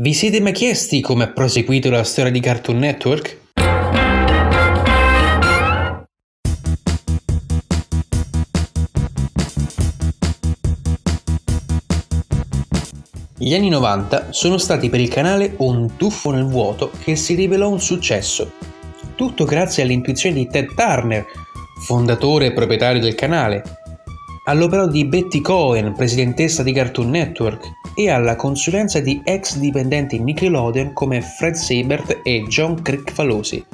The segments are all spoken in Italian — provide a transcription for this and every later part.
Vi siete mai chiesti come ha proseguito la storia di Cartoon Network? Gli anni 90 sono stati per il canale un tuffo nel vuoto che si rivelò un successo. Tutto grazie all'intuizione di Ted Turner, fondatore e proprietario del canale, all'opera di Betty Cohen, presidentessa di Cartoon Network, e alla consulenza di ex dipendenti Nickelodeon come Fred Sabert e John Crick-Falosi.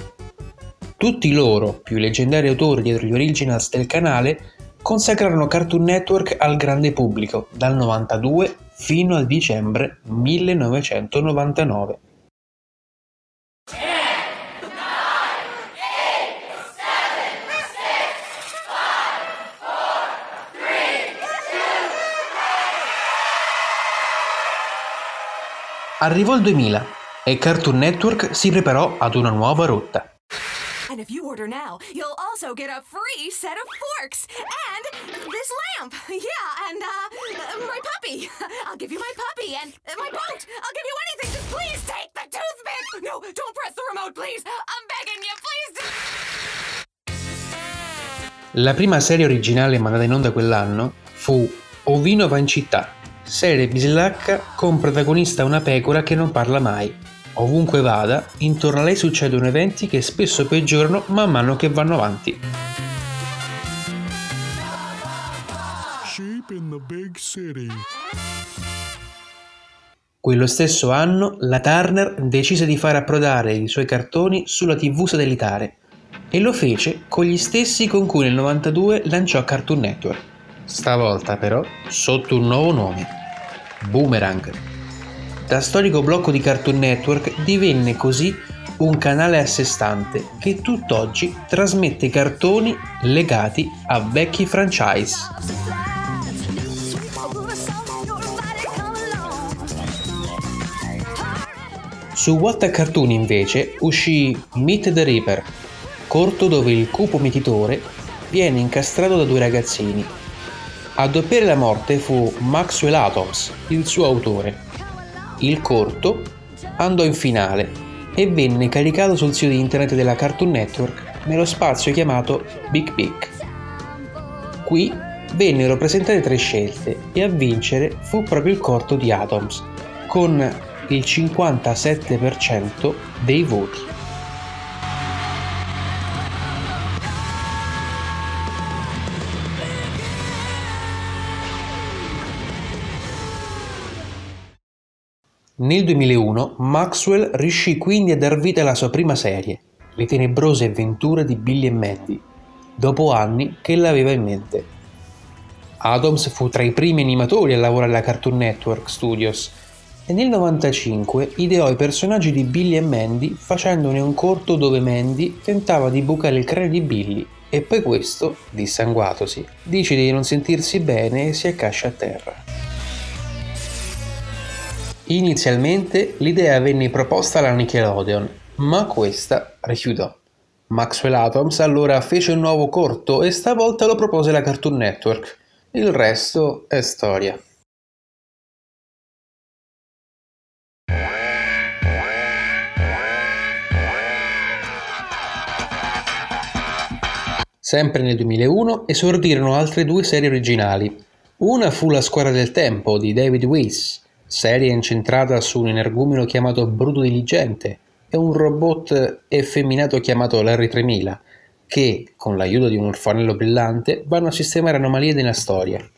Tutti loro, più leggendari autori dietro gli originals del canale, consacrarono Cartoon Network al grande pubblico dal 92 fino al dicembre 1999. Arrivò il 2000 e Cartoon Network si preparò ad una nuova rotta. And if you order now, you'll also get a free set of forks and this lamp. Yeah, and uh, my puppy. I'll give you my puppy and my boat. I'll give you anything. Just please take the toothpick. No, don't press the remote, please. I'm begging you, please. La prima serie originale mandata in onda quell'anno fu Ovino va in città, serie bislacca con protagonista una pecora che non parla mai, Ovunque vada, intorno a lei succedono eventi che spesso peggiorano man mano che vanno avanti. Quello stesso anno la Turner decise di far approdare i suoi cartoni sulla TV satellitare e lo fece con gli stessi con cui nel 92 lanciò Cartoon Network, stavolta però sotto un nuovo nome, Boomerang. Da storico blocco di Cartoon Network divenne così un canale a sé stante che tutt'oggi trasmette cartoni legati a vecchi franchise. Su What a Cartoon invece uscì Meet the Reaper, corto dove il cupo mietitore viene incastrato da due ragazzini. A doppiare la morte fu Maxwell Atoms, il suo autore. Il corto andò in finale e venne caricato sul sito internet della Cartoon Network nello spazio chiamato Big Big. Qui vennero presentate tre scelte e a vincere fu proprio il corto di Atoms, con il 57% dei voti. Nel 2001 Maxwell riuscì quindi a dar vita alla sua prima serie, Le tenebrose avventure di Billy e Mandy, dopo anni che l'aveva in mente. Adams fu tra i primi animatori a lavorare alla Cartoon Network Studios e nel 1995 ideò i personaggi di Billy e Mandy facendone un corto dove Mandy tentava di bucare il cranio di Billy e poi questo, dissanguatosi, decide di non sentirsi bene e si accascia a terra. Inizialmente l'idea venne proposta alla Nickelodeon, ma questa rifiutò. Maxwell Atoms allora fece un nuovo corto e stavolta lo propose la Cartoon Network. Il resto è storia. Sempre nel 2001 esordirono altre due serie originali. Una fu La squadra del tempo di David Weiss serie incentrata su un energumeno chiamato Bruto Diligente e un robot effeminato chiamato Larry 3000, che, con l'aiuto di un orfanello brillante, vanno a sistemare anomalie nella storia.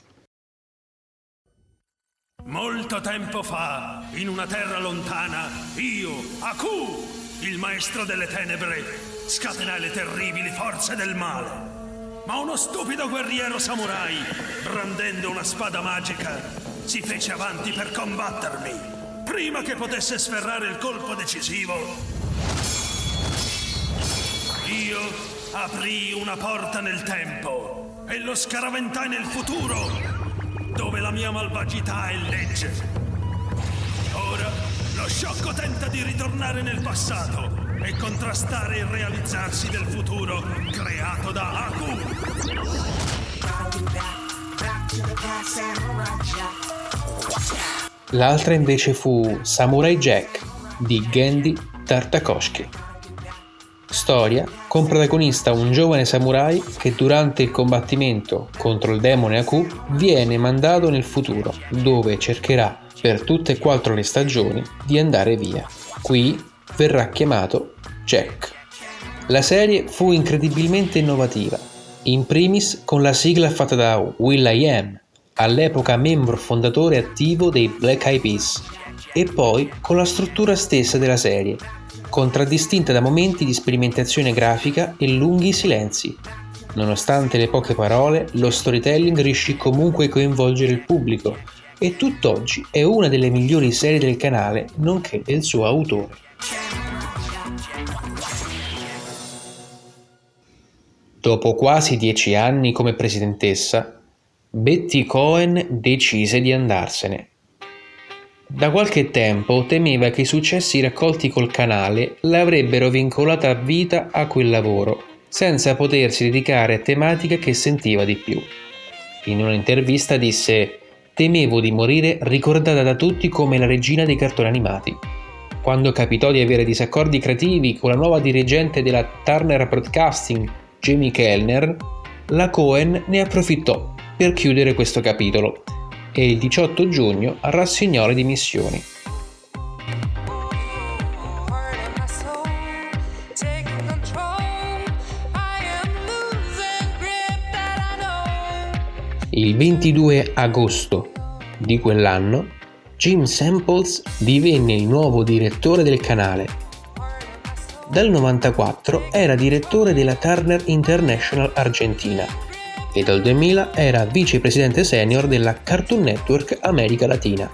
Molto tempo fa, in una terra lontana, io, Aku, il maestro delle tenebre, scatenai le terribili forze del male. Ma uno stupido guerriero samurai, brandendo una spada magica, si fece avanti per combattermi. Prima che potesse sferrare il colpo decisivo, io aprì una porta nel tempo e lo scaraventai nel futuro, dove la mia malvagità è legge. Ora lo sciocco tenta di ritornare nel passato e contrastare il realizzarsi del futuro creato da Aku. L'altra invece fu Samurai Jack di Gandhi Tartakovsky. Storia con protagonista un giovane samurai che durante il combattimento contro il demone Aku viene mandato nel futuro, dove cercherà per tutte e quattro le stagioni di andare via. Qui verrà chiamato Jack. La serie fu incredibilmente innovativa, in primis con la sigla fatta da Will I Am, all'epoca membro fondatore attivo dei Black Eyed Peas, e poi con la struttura stessa della serie, contraddistinta da momenti di sperimentazione grafica e lunghi silenzi. Nonostante le poche parole, lo storytelling riuscì comunque a coinvolgere il pubblico e tutt'oggi è una delle migliori serie del canale, nonché del suo autore. Dopo quasi dieci anni come presidentessa, Betty Cohen decise di andarsene. Da qualche tempo temeva che i successi raccolti col canale l'avrebbero vincolata a vita a quel lavoro, senza potersi dedicare a tematiche che sentiva di più. In un'intervista disse Temevo di morire ricordata da tutti come la regina dei cartoni animati. Quando capitò di avere disaccordi creativi con la nuova dirigente della Turner Broadcasting, Jamie Kellner, la Cohen ne approfittò per chiudere questo capitolo e il 18 giugno rassegnò le dimissioni. Il 22 agosto di quell'anno Jim Samples divenne il nuovo direttore del canale. Dal 94 era direttore della Turner International Argentina e dal 2000 era vicepresidente senior della Cartoon Network America Latina.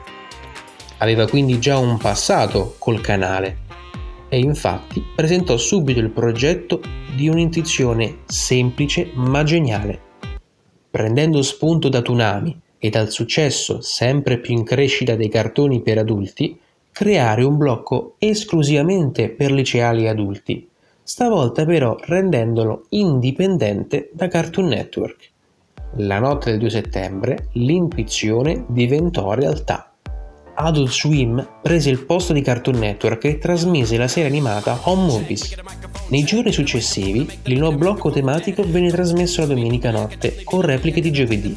Aveva quindi già un passato col canale e infatti presentò subito il progetto di un'intuizione semplice ma geniale. Prendendo spunto da Tunami e dal successo sempre più in crescita dei cartoni per adulti, creare un blocco esclusivamente per liceali adulti, stavolta però rendendolo indipendente da Cartoon Network. La notte del 2 settembre l'intuizione diventò realtà. Adult Swim prese il posto di Cartoon Network e trasmise la serie animata Home Movies. Nei giorni successivi, il nuovo blocco tematico venne trasmesso la domenica notte con repliche di giovedì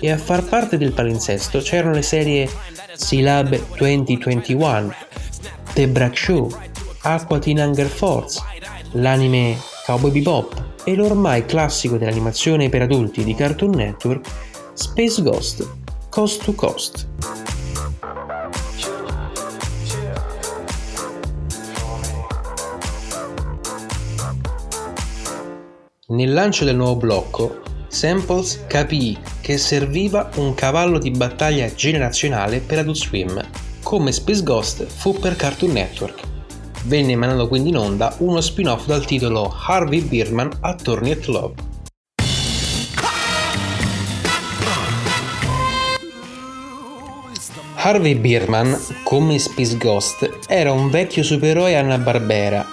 e a far parte del palinsesto c'erano le serie Syllab 2021, The Brack Show, Aqua Teen Hunger Force, l'anime Cowboy Bebop e l'ormai classico dell'animazione per adulti di Cartoon Network Space Ghost Coast to Coast. Nel lancio del nuovo blocco, Samples capì che serviva un cavallo di battaglia generazionale per Adult Swim, come Space Ghost fu per Cartoon Network venne emanato quindi in onda uno spin-off dal titolo Harvey Birman Attorney at Love. Harvey Birman, come Space Ghost, era un vecchio supereroe Anna-Barbera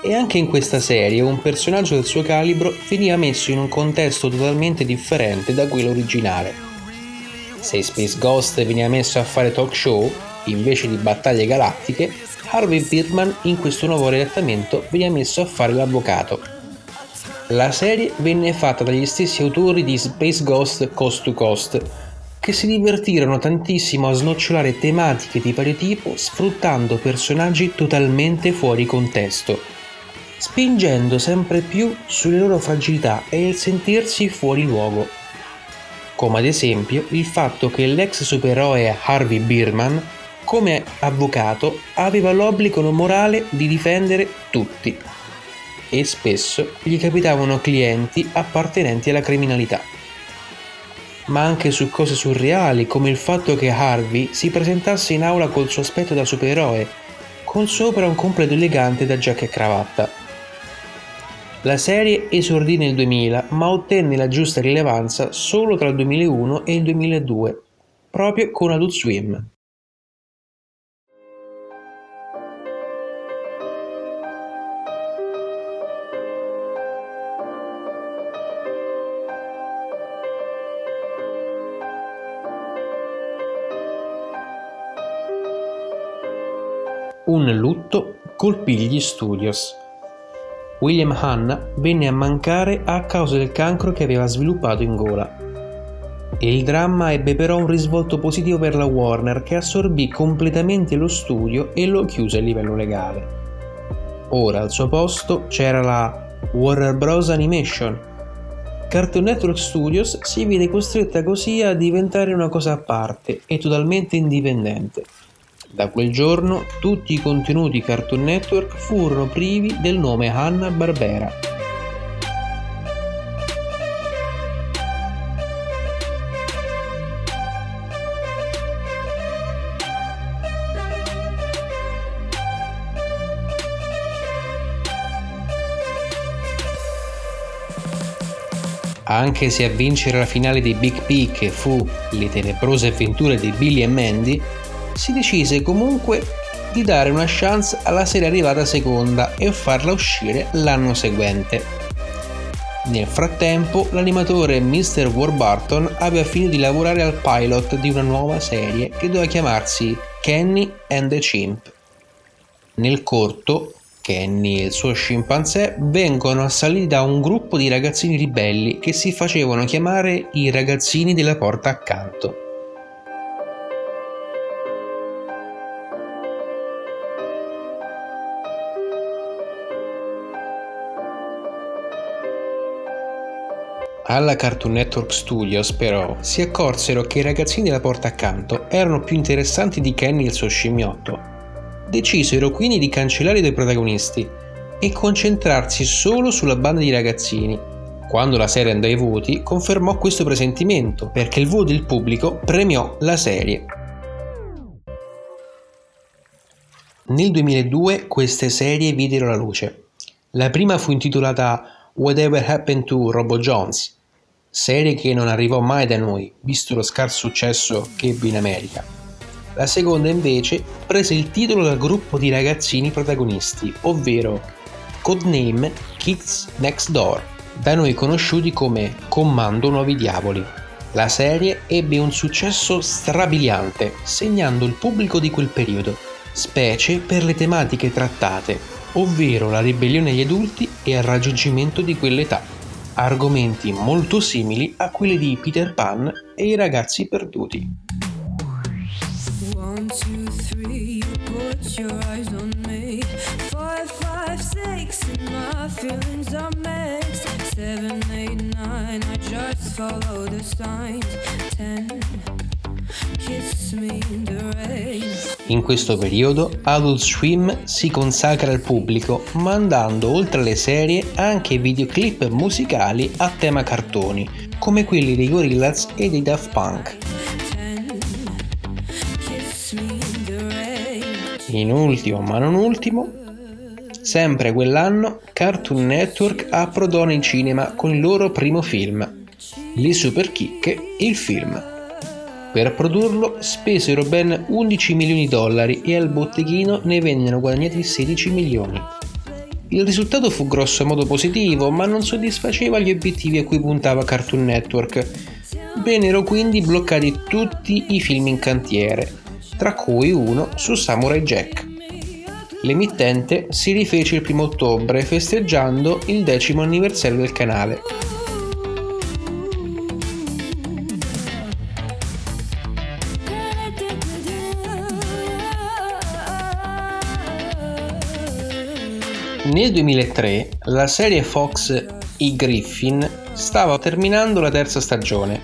e anche in questa serie un personaggio del suo calibro veniva messo in un contesto totalmente differente da quello originale. Se Space Ghost veniva messo a fare talk show invece di battaglie galattiche, Harvey Birdman in questo nuovo redattamento veniva messo a fare l'avvocato. La serie venne fatta dagli stessi autori di Space Ghost Coast to Coast, che si divertirono tantissimo a snocciolare tematiche di vario tipo sfruttando personaggi totalmente fuori contesto, spingendo sempre più sulle loro fragilità e il sentirsi fuori luogo. Come ad esempio il fatto che l'ex supereroe Harvey Birman come avvocato aveva l'obbligo morale di difendere tutti e spesso gli capitavano clienti appartenenti alla criminalità. Ma anche su cose surreali come il fatto che Harvey si presentasse in aula col suo aspetto da supereroe, con sopra un completo elegante da giacca e cravatta. La serie esordì nel 2000 ma ottenne la giusta rilevanza solo tra il 2001 e il 2002, proprio con Adult Swim. Un lutto colpì gli studios. William Hanna venne a mancare a causa del cancro che aveva sviluppato in gola. Il dramma ebbe però un risvolto positivo per la Warner che assorbì completamente lo studio e lo chiuse a livello legale. Ora al suo posto c'era la Warner Bros. Animation. Cartoon Network Studios si vide costretta così a diventare una cosa a parte e totalmente indipendente. Da quel giorno tutti i contenuti Cartoon Network furono privi del nome Hanna-Barbera. Anche se a vincere la finale di Big Peak fu Le tenebrose avventure di Billy e Mandy, si decise comunque di dare una chance alla serie arrivata seconda e farla uscire l'anno seguente. Nel frattempo, l'animatore Mr. Warburton aveva finito di lavorare al pilot di una nuova serie che doveva chiamarsi Kenny and the Chimp. Nel corto, Kenny e il suo scimpanzé vengono assaliti da un gruppo di ragazzini ribelli che si facevano chiamare i ragazzini della porta accanto. Alla Cartoon Network Studios però si accorsero che i ragazzini della porta accanto erano più interessanti di Kenny e il suo scimmiotto. Decisero quindi di cancellare i due protagonisti e concentrarsi solo sulla banda di ragazzini. Quando la serie andò ai voti confermò questo presentimento perché il voto del pubblico premiò la serie. Nel 2002 queste serie videro la luce. La prima fu intitolata Whatever Happened to Robo Jones, serie che non arrivò mai da noi, visto lo scarso successo che ebbe in America. La seconda invece prese il titolo dal gruppo di ragazzini protagonisti, ovvero Codename Kids Next Door, da noi conosciuti come Comando Nuovi Diavoli. La serie ebbe un successo strabiliante, segnando il pubblico di quel periodo, specie per le tematiche trattate, ovvero la ribellione agli adulti e al raggiungimento di quell'età argomenti molto simili a quelli di Peter Pan e i ragazzi perduti. Kiss me in the rain. In questo periodo Adult Swim si consacra al pubblico mandando oltre alle serie anche videoclip musicali a tema cartoni, come quelli dei Gorillaz e dei Daft Punk. In ultimo ma non ultimo, sempre quell'anno Cartoon Network approdò nei cinema con il loro primo film, Le Super Kick, il film. Per produrlo spesero ben 11 milioni di dollari e al botteghino ne vennero guadagnati 16 milioni. Il risultato fu grosso modo positivo, ma non soddisfaceva gli obiettivi a cui puntava Cartoon Network. Vennero quindi bloccati tutti i film in cantiere, tra cui uno su Samurai Jack. L'emittente si rifece il 1 ottobre festeggiando il decimo anniversario del canale. Nel 2003 la serie Fox I Griffin stava terminando la terza stagione.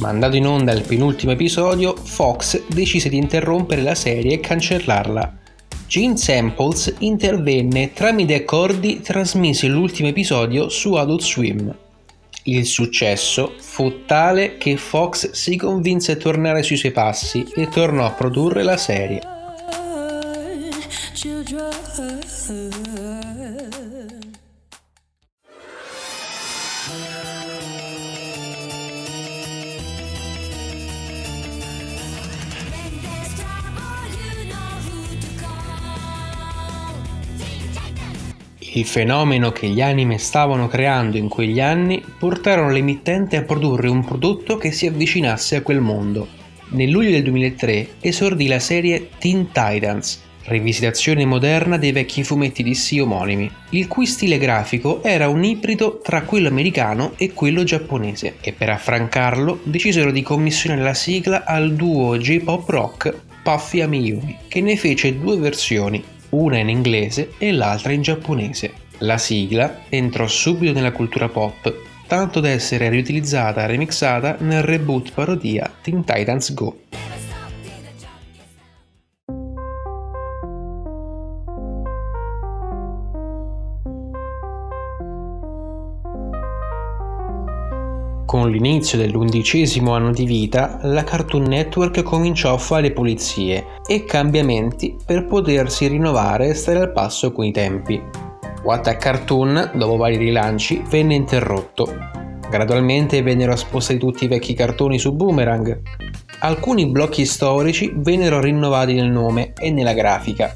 Mandato in onda il penultimo episodio, Fox decise di interrompere la serie e cancellarla. Gene Samples intervenne tramite accordi trasmessi l'ultimo episodio su Adult Swim. Il successo fu tale che Fox si convinse a tornare sui suoi passi e tornò a produrre la serie. Il fenomeno che gli anime stavano creando in quegli anni portarono l'emittente a produrre un prodotto che si avvicinasse a quel mondo. Nel luglio del 2003 esordì la serie Teen Titans, rivisitazione moderna dei vecchi fumetti sì omonimi, il cui stile grafico era un ibrido tra quello americano e quello giapponese, e per affrancarlo decisero di commissionare la sigla al duo J-pop rock Puffy Amiyumi, che ne fece due versioni, una in inglese e l'altra in giapponese. La sigla entrò subito nella cultura pop, tanto da essere riutilizzata e remixata nel reboot parodia Teen Titans Go. Con l'inizio dell'undicesimo anno di vita, la Cartoon Network cominciò a fare pulizie e cambiamenti per potersi rinnovare e stare al passo con i tempi. What a Cartoon, dopo vari rilanci, venne interrotto. Gradualmente vennero spostati tutti i vecchi cartoni su Boomerang. Alcuni blocchi storici vennero rinnovati nel nome e nella grafica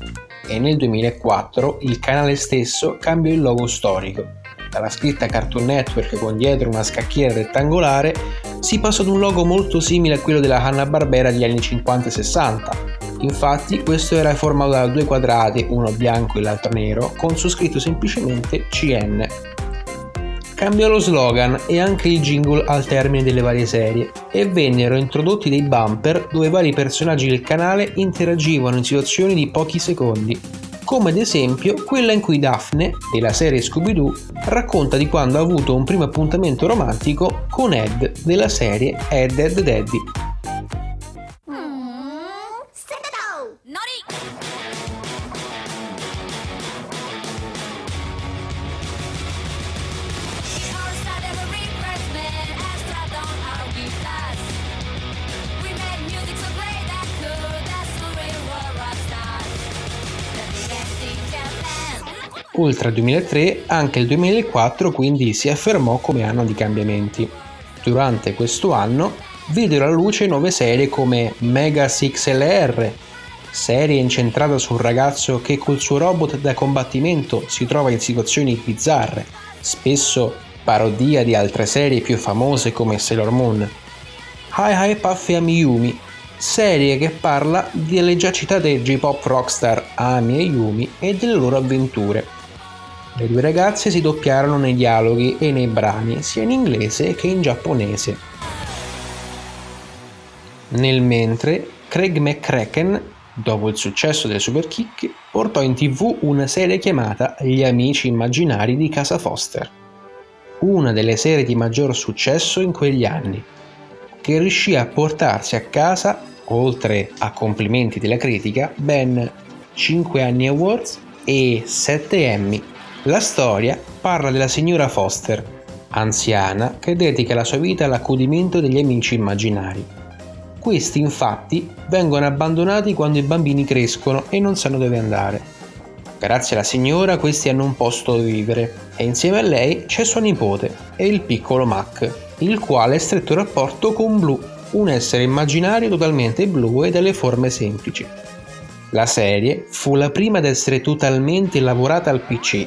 e nel 2004 il canale stesso cambiò il logo storico dalla scritta Cartoon Network con dietro una scacchiera rettangolare, si passò ad un logo molto simile a quello della Hanna-Barbera degli anni 50 e 60. Infatti questo era formato da due quadrati, uno bianco e l'altro nero, con su scritto semplicemente CN. Cambiò lo slogan e anche il jingle al termine delle varie serie e vennero introdotti dei bumper dove vari personaggi del canale interagivano in situazioni di pochi secondi, come ad esempio quella in cui Daphne, della serie Scooby-Doo, racconta di quando ha avuto un primo appuntamento romantico con Ed della serie Ed Ed Daddy. Oltre al 2003, anche il 2004 quindi si affermò come anno di cambiamenti. Durante questo anno videro alla luce nuove serie come Mega 6LR, serie incentrata su un ragazzo che col suo robot da combattimento si trova in situazioni bizzarre, spesso parodia di altre serie più famose come Sailor Moon. Hi Hi Puffy Amiyumi, serie che parla delle già citate J-pop rockstar Ami e Yumi e delle loro avventure. Le due ragazze si doppiarono nei dialoghi e nei brani, sia in inglese che in giapponese. Nel mentre, Craig McCracken, dopo il successo delle Super Kick, portò in tv una serie chiamata Gli amici immaginari di Casa Foster, una delle serie di maggior successo in quegli anni, che riuscì a portarsi a casa, oltre a complimenti della critica, ben 5 anni awards e 7 Emmy la storia parla della signora Foster, anziana che dedica la sua vita all'accudimento degli amici immaginari. Questi infatti vengono abbandonati quando i bambini crescono e non sanno dove andare. Grazie alla signora questi hanno un posto dove vivere e insieme a lei c'è sua nipote e il piccolo Mac, il quale ha stretto rapporto con Blue, un essere immaginario totalmente blu e dalle forme semplici. La serie fu la prima ad essere totalmente lavorata al PC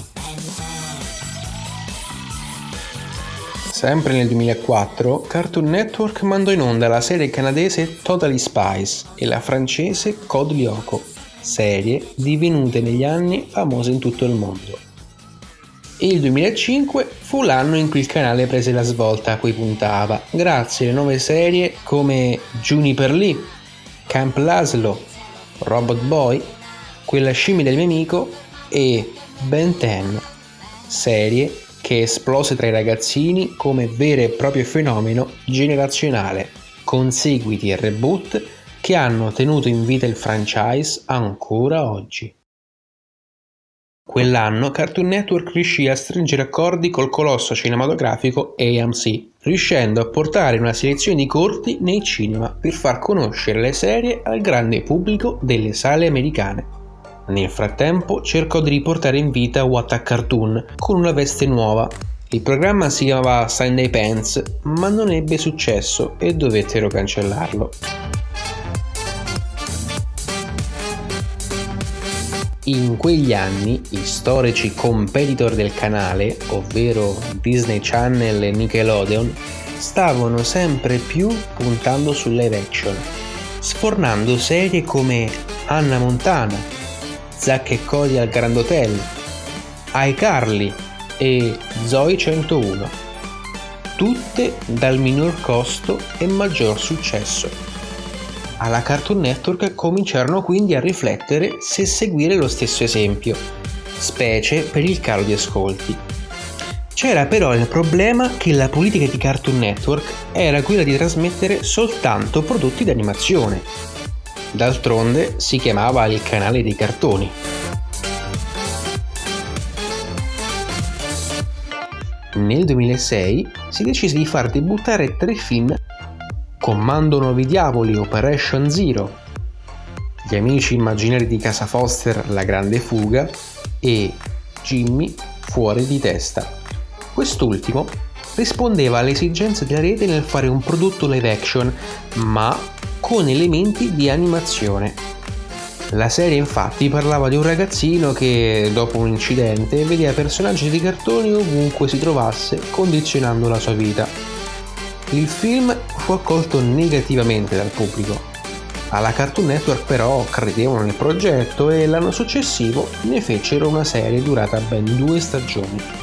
Sempre nel 2004, Cartoon Network mandò in onda la serie canadese Totally Spies e la francese Code Lyoko, serie divenute negli anni famose in tutto il mondo. E il 2005 fu l'anno in cui il canale prese la svolta a cui puntava, grazie alle nuove serie come Juniper Lee, Camp Laszlo, Robot Boy, Quella scimmia del mio amico e Ben 10, serie che esplose tra i ragazzini come vero e proprio fenomeno generazionale, con seguiti e reboot che hanno tenuto in vita il franchise ancora oggi. Quell'anno Cartoon Network riuscì a stringere accordi col colosso cinematografico AMC, riuscendo a portare una selezione di corti nei cinema per far conoscere le serie al grande pubblico delle sale americane. Nel frattempo cercò di riportare in vita What a Cartoon con una veste nuova. Il programma si chiamava Sunday Pants, ma non ebbe successo e dovettero cancellarlo. In quegli anni i storici competitor del canale, ovvero Disney Channel e Nickelodeon, stavano sempre più puntando sul live action, sfornando serie come Anna Montana, Zack e Cody al Grand Hotel, iCarly e Zoe 101, tutte dal minor costo e maggior successo alla Cartoon Network cominciarono quindi a riflettere se seguire lo stesso esempio, specie per il calo di ascolti. C'era però il problema che la politica di Cartoon Network era quella di trasmettere soltanto prodotti di animazione. D'altronde si chiamava il canale dei cartoni. Nel 2006 si decise di far debuttare tre film Comando Nuovi Diavoli Operation Zero, Gli amici immaginari di Casa Foster La Grande Fuga e Jimmy Fuori di testa. Quest'ultimo rispondeva alle esigenze della rete nel fare un prodotto live action, ma con elementi di animazione. La serie infatti parlava di un ragazzino che, dopo un incidente, vedeva personaggi di cartoni ovunque si trovasse, condizionando la sua vita. Il film fu accolto negativamente dal pubblico. Alla Cartoon Network però credevano nel progetto e l'anno successivo ne fecero una serie durata ben due stagioni.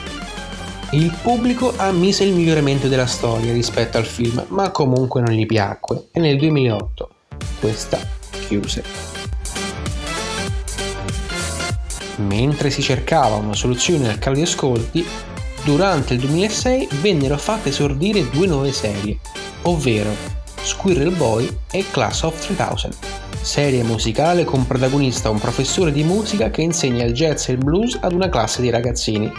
Il pubblico ammise il miglioramento della storia rispetto al film, ma comunque non gli piacque e nel 2008 questa chiuse. Mentre si cercava una soluzione al calo di ascolti, Durante il 2006 vennero fatte esordire due nuove serie, ovvero Squirrel Boy e Class of 3000, serie musicale con protagonista un professore di musica che insegna il jazz e il blues ad una classe di ragazzini.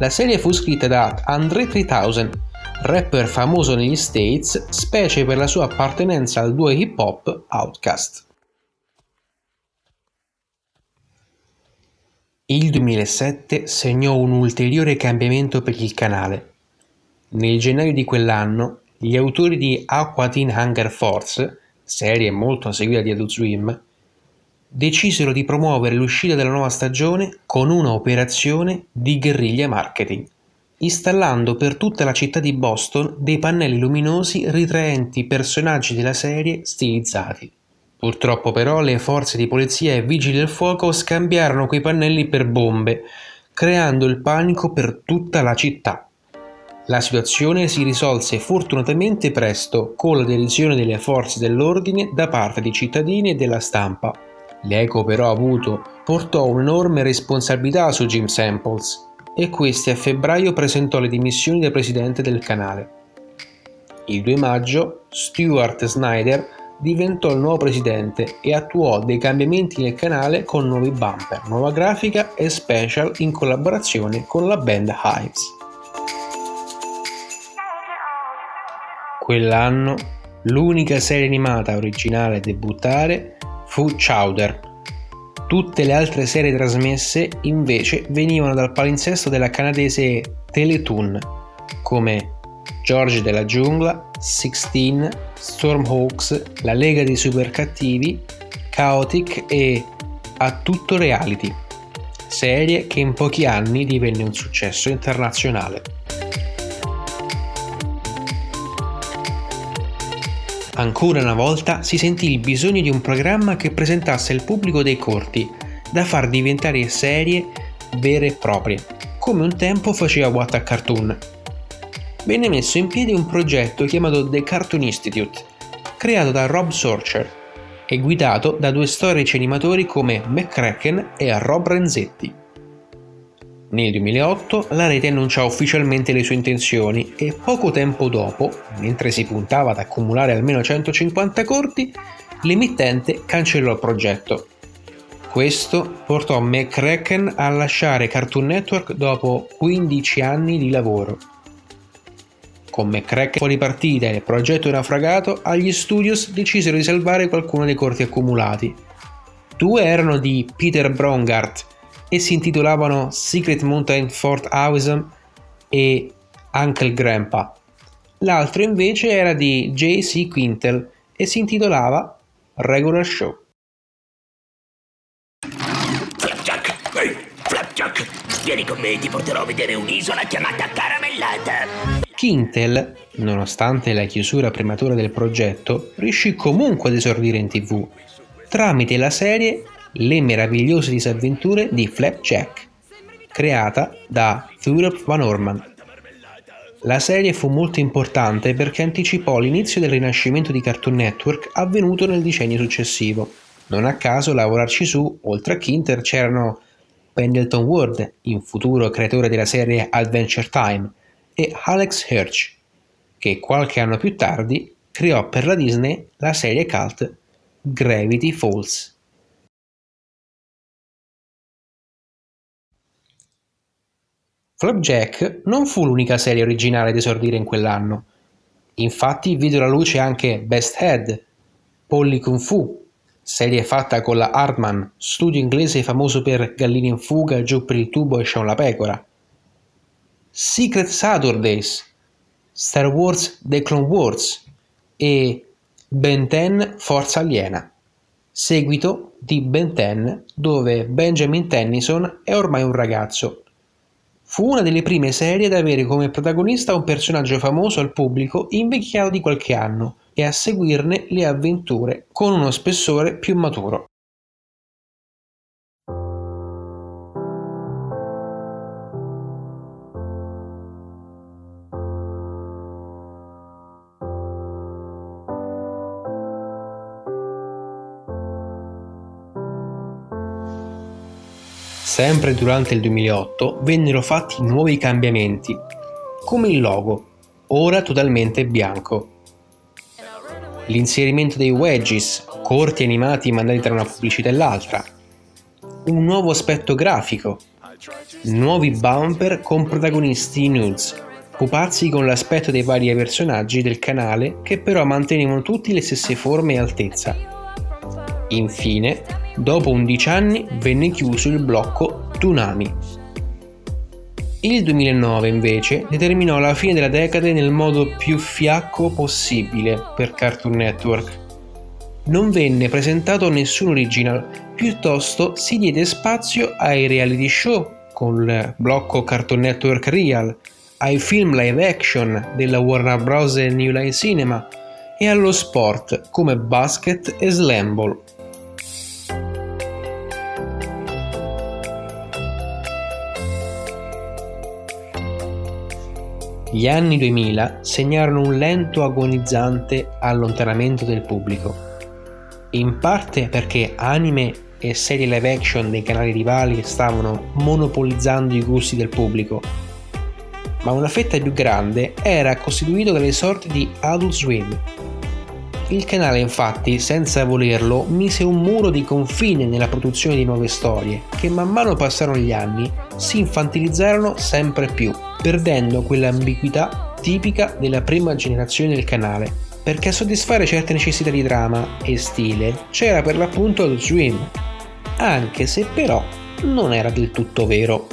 La serie fu scritta da Andre 3000, rapper famoso negli States, specie per la sua appartenenza al duo hip hop Outkast. Il 2007 segnò un ulteriore cambiamento per il canale. Nel gennaio di quell'anno, gli autori di Aqua Teen Hunger Force, serie molto seguita di Adult Swim, decisero di promuovere l'uscita della nuova stagione con una operazione di guerriglia marketing, installando per tutta la città di Boston dei pannelli luminosi ritraenti personaggi della serie stilizzati. Purtroppo però le forze di polizia e vigili del fuoco scambiarono quei pannelli per bombe, creando il panico per tutta la città. La situazione si risolse fortunatamente presto con la derisione delle forze dell'ordine da parte di cittadini e della stampa. L'eco però avuto portò un'enorme responsabilità su Jim Samples e questi a febbraio presentò le dimissioni da presidente del canale. Il 2 maggio Stuart Snyder diventò il nuovo presidente e attuò dei cambiamenti nel canale con nuovi bumper, nuova grafica e special in collaborazione con la band Hives. Quell'anno l'unica serie animata originale a debuttare fu Chowder. Tutte le altre serie trasmesse invece venivano dal palinsesto della canadese Teletoon, come George della giungla, Sixteen, Stormhawks, La Lega dei Super Cattivi, Chaotic e A Tutto Reality, serie che in pochi anni divenne un successo internazionale. Ancora una volta si sentì il bisogno di un programma che presentasse al pubblico dei corti, da far diventare serie vere e proprie, come un tempo faceva What a Cartoon, venne messo in piedi un progetto chiamato The Cartoon Institute, creato da Rob Sorcher e guidato da due storici animatori come McCracken e Rob Renzetti. Nel 2008 la rete annunciò ufficialmente le sue intenzioni e poco tempo dopo, mentre si puntava ad accumulare almeno 150 corti, l'emittente cancellò il progetto. Questo portò McCracken a lasciare Cartoon Network dopo 15 anni di lavoro con McCracken fuori partita e il progetto naufragato, agli studios decisero di salvare qualcuno dei corti accumulati. Due erano di Peter Brongart e si intitolavano Secret Mountain Fort Awesome e Uncle Grandpa. L'altro invece era di J.C. Quintel e si intitolava Regular Show. Flapjack, ehi, Flapjack, vieni con me, ti porterò a vedere un'isola chiamata Caramellata. Quintel, nonostante la chiusura prematura del progetto, riuscì comunque ad esordire in tv tramite la serie Le meravigliose disavventure di Flapjack, creata da Philip Van Orman. La serie fu molto importante perché anticipò l'inizio del rinascimento di Cartoon Network avvenuto nel decennio successivo. Non a caso lavorarci su, oltre a Kinter, c'erano Pendleton Ward, in futuro creatore della serie Adventure Time, e Alex Hirsch, che qualche anno più tardi creò per la Disney la serie cult Gravity Falls. Flapjack non fu l'unica serie originale ad esordire in quell'anno. Infatti videro la luce anche Best Head, Polly Kung Fu, serie fatta con la Hartman, studio inglese famoso per Gallini in fuga, Giù per il tubo e Sean la pecora. Secret Saturdays, Star Wars The Clone Wars e Ben 10 Forza Aliena, seguito di Ben 10 dove Benjamin Tennyson è ormai un ragazzo Fu una delle prime serie ad avere come protagonista un personaggio famoso al pubblico invecchiato di qualche anno e a seguirne le avventure con uno spessore più maturo. Sempre durante il 2008 vennero fatti nuovi cambiamenti, come il logo, ora totalmente bianco. L'inserimento dei wedges, corti animati mandati tra una pubblicità e l'altra. Un nuovo aspetto grafico. Nuovi bumper con protagonisti nudes, pupazzi con l'aspetto dei vari personaggi del canale che però mantenevano tutti le stesse forme e altezza. Infine, Dopo 11 anni venne chiuso il blocco Tsunami. Il 2009 invece determinò la fine della decade nel modo più fiacco possibile per Cartoon Network. Non venne presentato nessun original, piuttosto si diede spazio ai reality show con il blocco Cartoon Network Real, ai film live action della Warner Bros. New Line Cinema e allo sport come basket e slam Gli anni 2000 segnarono un lento agonizzante allontanamento del pubblico, in parte perché anime e serie live action dei canali rivali stavano monopolizzando i gusti del pubblico, ma una fetta più grande era costituito dalle sorti di Adult Swim. Il canale infatti, senza volerlo, mise un muro di confine nella produzione di nuove storie, che man mano passarono gli anni si infantilizzarono sempre più perdendo quell'ambiguità tipica della prima generazione del canale, perché a soddisfare certe necessità di drama e stile c'era per l'appunto Adult Swim, anche se però non era del tutto vero.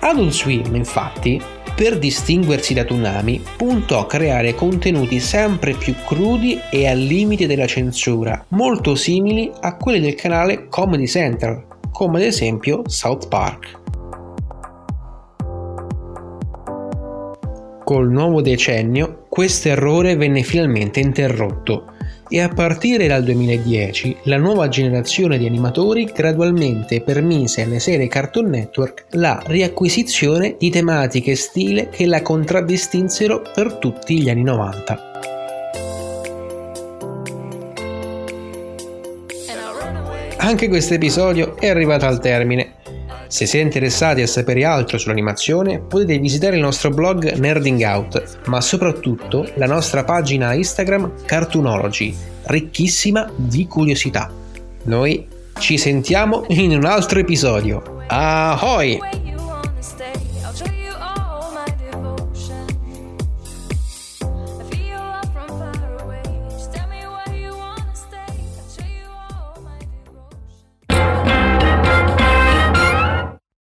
Adult Swim, infatti, per distinguersi da Tsunami, puntò a creare contenuti sempre più crudi e al limite della censura, molto simili a quelli del canale Comedy Central, come ad esempio South Park. Col nuovo decennio questo errore venne finalmente interrotto e a partire dal 2010 la nuova generazione di animatori gradualmente permise alle serie Cartoon Network la riacquisizione di tematiche e stile che la contraddistinsero per tutti gli anni 90. Anche questo episodio è arrivato al termine. Se siete interessati a sapere altro sull'animazione, potete visitare il nostro blog Nerding Out, ma soprattutto la nostra pagina Instagram Cartoonology, ricchissima di curiosità. Noi ci sentiamo in un altro episodio. Ahoy!